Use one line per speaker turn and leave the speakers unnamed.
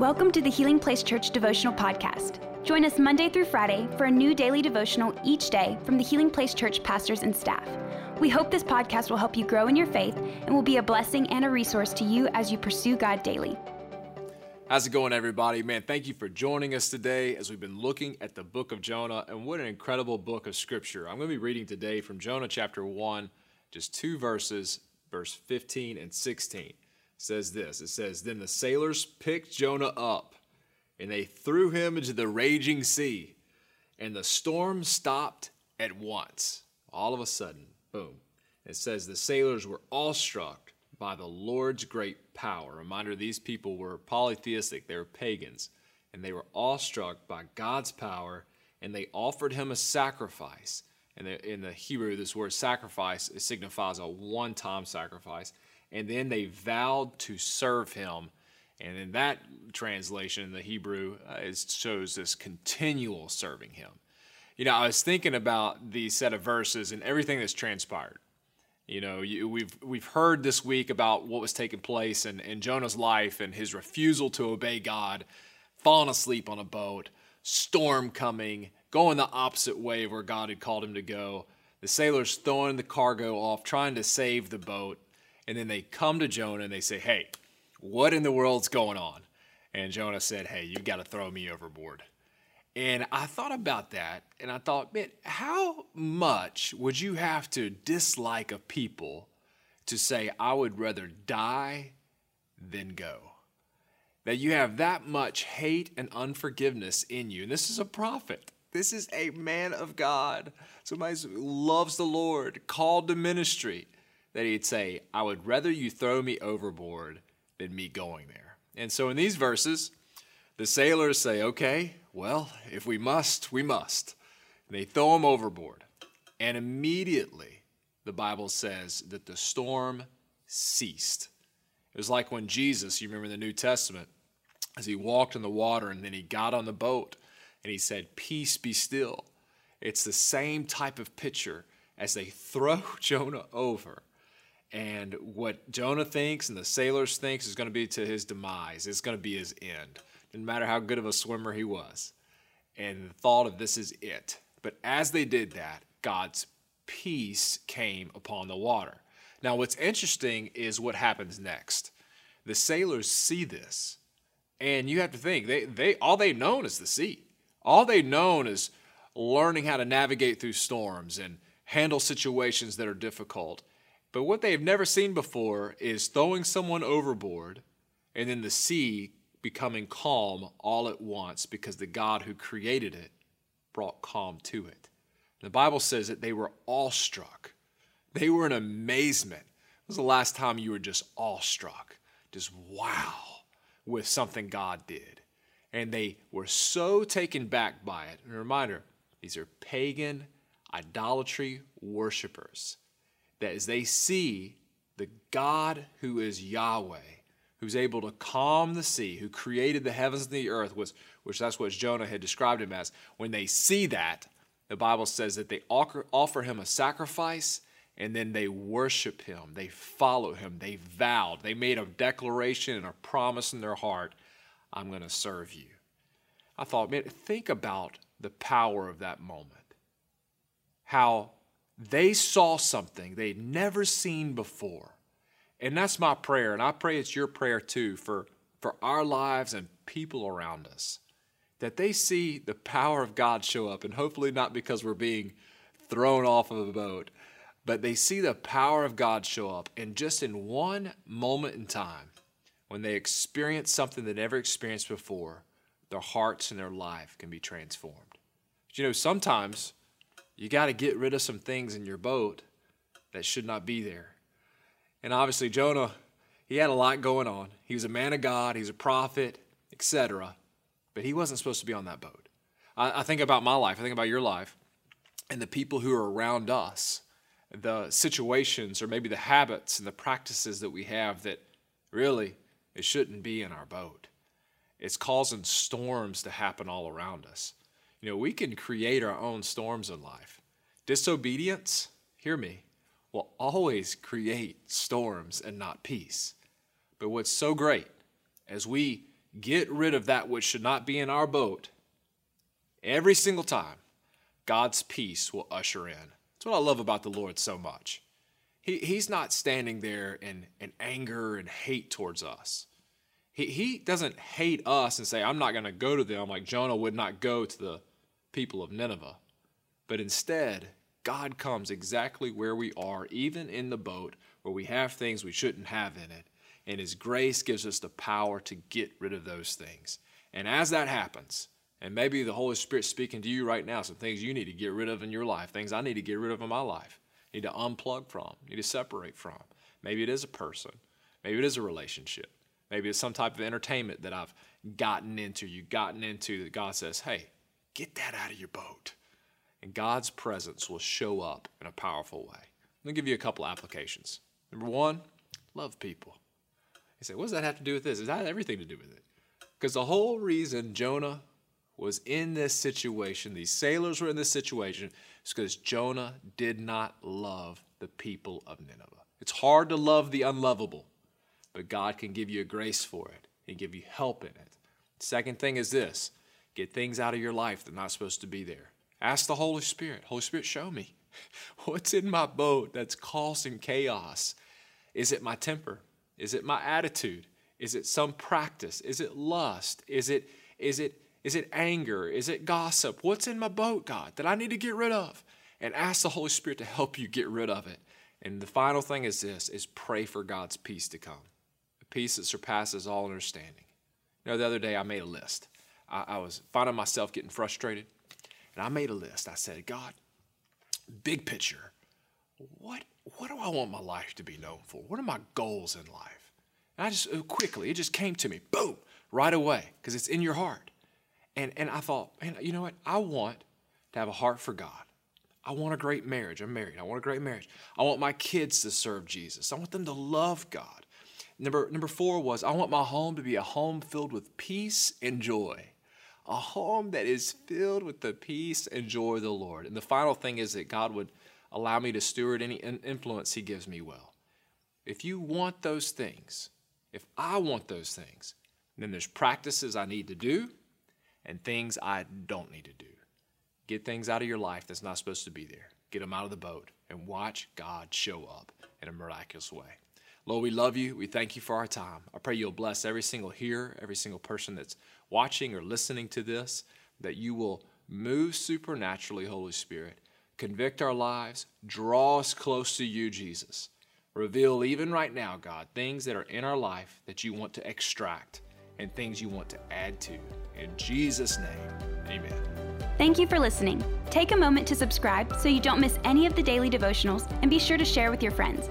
Welcome to the Healing Place Church Devotional Podcast. Join us Monday through Friday for a new daily devotional each day from the Healing Place Church pastors and staff. We hope this podcast will help you grow in your faith and will be a blessing and a resource to you as you pursue God daily.
How's it going, everybody? Man, thank you for joining us today as we've been looking at the book of Jonah. And what an incredible book of scripture. I'm going to be reading today from Jonah chapter 1, just two verses, verse 15 and 16 says this. It says then the sailors picked jonah up and they threw him into the raging sea and the storm stopped at once. All of a sudden boom. It says the sailors were awestruck by the lord's great power. Reminder these people were polytheistic. They were pagans. And they were awestruck by god's power and they offered him a sacrifice. And in the hebrew this word sacrifice signifies a one-time sacrifice and then they vowed to serve him. And in that translation, in the Hebrew, uh, it shows this continual serving him. You know, I was thinking about these set of verses and everything that's transpired. You know, you, we've we've heard this week about what was taking place in, in Jonah's life and his refusal to obey God, falling asleep on a boat, storm coming, going the opposite way of where God had called him to go. The sailors throwing the cargo off, trying to save the boat. And then they come to Jonah and they say, Hey, what in the world's going on? And Jonah said, Hey, you've got to throw me overboard. And I thought about that and I thought, man, how much would you have to dislike a people to say, I would rather die than go? That you have that much hate and unforgiveness in you. And this is a prophet. This is a man of God, somebody who loves the Lord, called to ministry that he'd say, I would rather you throw me overboard than me going there. And so in these verses, the sailors say, Okay, well, if we must, we must. And they throw him overboard. And immediately, the Bible says that the storm ceased. It was like when Jesus, you remember in the New Testament, as he walked in the water and then he got on the boat and he said, Peace be still. It's the same type of picture as they throw Jonah over and what Jonah thinks and the sailors thinks is going to be to his demise. It's going to be his end. Didn't matter how good of a swimmer he was. And the thought of this is it. But as they did that, God's peace came upon the water. Now, what's interesting is what happens next. The sailors see this, and you have to think they, they all they've known is the sea. All they've known is learning how to navigate through storms and handle situations that are difficult. But what they have never seen before is throwing someone overboard and then the sea becoming calm all at once because the God who created it brought calm to it. The Bible says that they were awestruck. They were in amazement. When was the last time you were just awestruck? Just wow with something God did. And they were so taken back by it. And a reminder, these are pagan idolatry worshipers that as they see the God who is Yahweh, who's able to calm the sea, who created the heavens and the earth, was, which that's what Jonah had described him as, when they see that, the Bible says that they offer him a sacrifice and then they worship him, they follow him, they vowed, they made a declaration and a promise in their heart I'm going to serve you. I thought, man, think about the power of that moment. How they saw something they'd never seen before. And that's my prayer. And I pray it's your prayer too for, for our lives and people around us. That they see the power of God show up. And hopefully, not because we're being thrown off of a boat, but they see the power of God show up. And just in one moment in time, when they experience something they never experienced before, their hearts and their life can be transformed. But you know, sometimes you got to get rid of some things in your boat that should not be there. And obviously, Jonah, he had a lot going on. He was a man of God, he's a prophet, etc. But he wasn't supposed to be on that boat. I, I think about my life, I think about your life, and the people who are around us, the situations or maybe the habits and the practices that we have that really it shouldn't be in our boat. It's causing storms to happen all around us. You know, we can create our own storms in life. Disobedience, hear me, will always create storms and not peace. But what's so great as we get rid of that which should not be in our boat, every single time, God's peace will usher in. That's what I love about the Lord so much. He, he's not standing there in, in anger and hate towards us. He, he doesn't hate us and say, I'm not going to go to them like Jonah would not go to the people of Nineveh. But instead, God comes exactly where we are, even in the boat where we have things we shouldn't have in it. And His grace gives us the power to get rid of those things. And as that happens, and maybe the Holy Spirit speaking to you right now, some things you need to get rid of in your life, things I need to get rid of in my life, need to unplug from, need to separate from. Maybe it is a person, maybe it is a relationship, maybe it's some type of entertainment that I've gotten into, you've gotten into that God says, hey, get that out of your boat. And God's presence will show up in a powerful way. Let me give you a couple applications. Number one, love people. You say, what does that have to do with this? Is that everything to do with it? Because the whole reason Jonah was in this situation, these sailors were in this situation, is because Jonah did not love the people of Nineveh. It's hard to love the unlovable, but God can give you a grace for it and give you help in it. Second thing is this get things out of your life that are not supposed to be there. Ask the Holy Spirit, Holy Spirit, show me what's in my boat that's causing chaos. Is it my temper? Is it my attitude? Is it some practice? Is it lust? Is it is it is it anger? Is it gossip? What's in my boat, God, that I need to get rid of? And ask the Holy Spirit to help you get rid of it. And the final thing is this is pray for God's peace to come. A peace that surpasses all understanding. You know, the other day I made a list. I, I was finding myself getting frustrated. And I made a list. I said, God, big picture, what what do I want my life to be known for? What are my goals in life? And I just uh, quickly, it just came to me, boom, right away, because it's in your heart. And, and I thought, man, you know what? I want to have a heart for God. I want a great marriage. I'm married. I want a great marriage. I want my kids to serve Jesus. I want them to love God. Number, number four was I want my home to be a home filled with peace and joy. A home that is filled with the peace and joy of the Lord. And the final thing is that God would allow me to steward any influence He gives me well. If you want those things, if I want those things, then there's practices I need to do and things I don't need to do. Get things out of your life that's not supposed to be there. Get them out of the boat and watch God show up in a miraculous way. Lord, we love you. We thank you for our time. I pray you'll bless every single hearer, every single person that's watching or listening to this, that you will move supernaturally, Holy Spirit. Convict our lives, draw us close to you, Jesus. Reveal even right now, God, things that are in our life that you want to extract and things you want to add to. In Jesus' name, amen.
Thank you for listening. Take a moment to subscribe so you don't miss any of the daily devotionals and be sure to share with your friends.